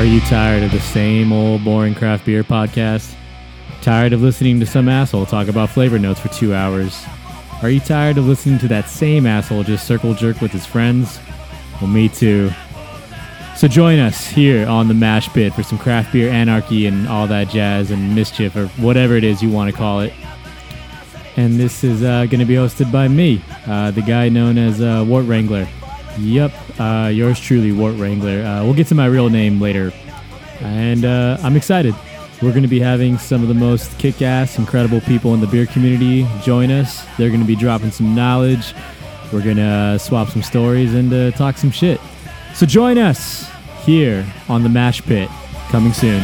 Are you tired of the same old boring craft beer podcast? Tired of listening to some asshole talk about flavor notes for two hours? Are you tired of listening to that same asshole just circle jerk with his friends? Well, me too. So join us here on the Mash Pit for some craft beer anarchy and all that jazz and mischief or whatever it is you want to call it. And this is uh, going to be hosted by me, uh, the guy known as uh, Wort Wrangler. Yep, uh, yours truly, Wort Wrangler. Uh, we'll get to my real name later. And uh, I'm excited. We're going to be having some of the most kick ass, incredible people in the beer community join us. They're going to be dropping some knowledge. We're going to swap some stories and uh, talk some shit. So join us here on the Mash Pit, coming soon.